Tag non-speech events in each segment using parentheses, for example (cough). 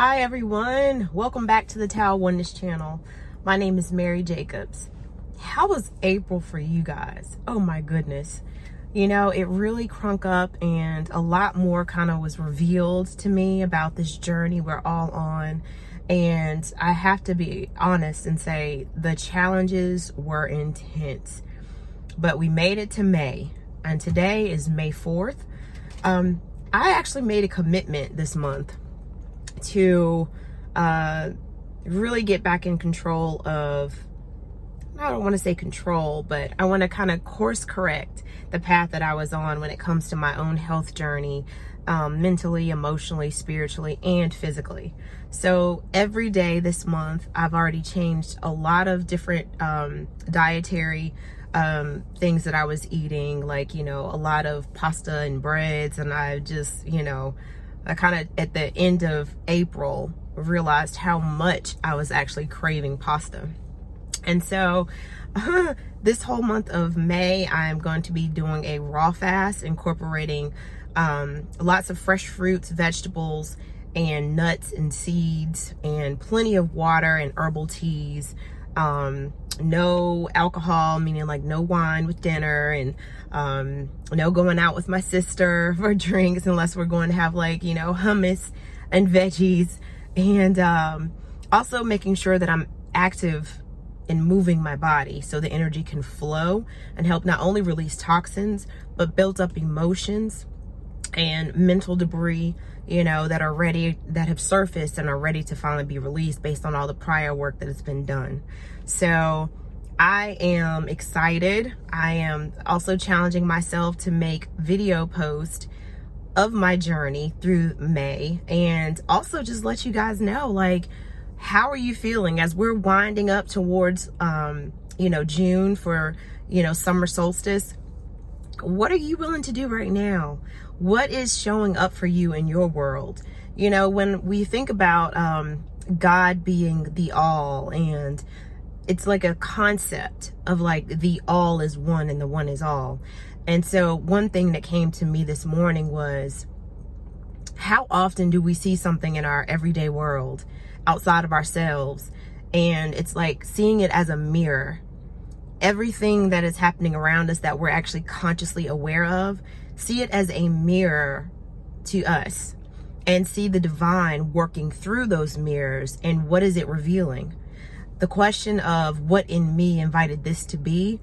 Hi everyone, welcome back to the Tao Oneness channel. My name is Mary Jacobs. How was April for you guys? Oh my goodness. You know, it really crunk up and a lot more kind of was revealed to me about this journey we're all on. And I have to be honest and say the challenges were intense. But we made it to May, and today is May 4th. Um, I actually made a commitment this month to uh, really get back in control of I don't want to say control, but I want to kind of course correct the path that I was on when it comes to my own health journey, um, mentally, emotionally, spiritually, and physically. So every day this month, I've already changed a lot of different um, dietary um, things that I was eating, like, you know, a lot of pasta and breads. And I just, you know, I kind of at the end of April realized how much I was actually craving pasta. And so (laughs) this whole month of May, I'm going to be doing a raw fast, incorporating um, lots of fresh fruits, vegetables, and nuts and seeds, and plenty of water and herbal teas. Um, no alcohol, meaning like no wine with dinner and um, no going out with my sister (laughs) for drinks unless we're going to have like, you know, hummus and veggies. And um, also making sure that I'm active in moving my body so the energy can flow and help not only release toxins, but build up emotions and mental debris, you know, that are ready, that have surfaced and are ready to finally be released based on all the prior work that has been done. So I am excited. I am also challenging myself to make video post of my journey through May and also just let you guys know, like, how are you feeling as we're winding up towards, um, you know, June for, you know, summer solstice? What are you willing to do right now? What is showing up for you in your world? You know, when we think about um, God being the all and it's like a concept of like the all is one and the one is all. And so one thing that came to me this morning was how often do we see something in our everyday world outside of ourselves and it's like seeing it as a mirror everything that is happening around us that we're actually consciously aware of, see it as a mirror to us and see the divine working through those mirrors and what is it revealing. The question of what in me invited this to be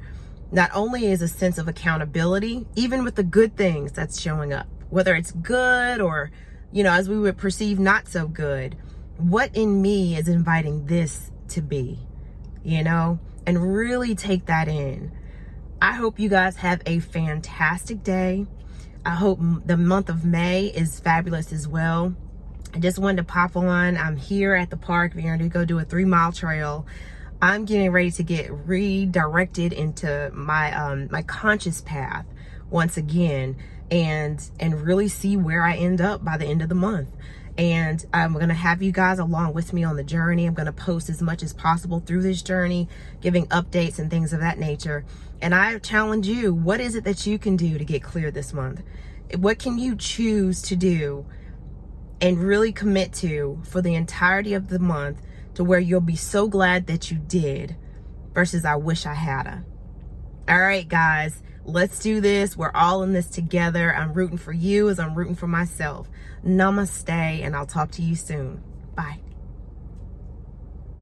not only is a sense of accountability, even with the good things that's showing up, whether it's good or, you know, as we would perceive not so good, what in me is inviting this to be, you know? And really take that in. I hope you guys have a fantastic day. I hope the month of May is fabulous as well. I just wanted to pop on. I'm here at the park. We're going to go do a three mile trail. I'm getting ready to get redirected into my um, my conscious path once again and and really see where I end up by the end of the month and I'm going to have you guys along with me on the journey. I'm going to post as much as possible through this journey, giving updates and things of that nature. And I challenge you, what is it that you can do to get clear this month? What can you choose to do and really commit to for the entirety of the month to where you'll be so glad that you did versus I wish I had a? All right, guys. Let's do this. We're all in this together. I'm rooting for you as I'm rooting for myself. Namaste, and I'll talk to you soon. Bye.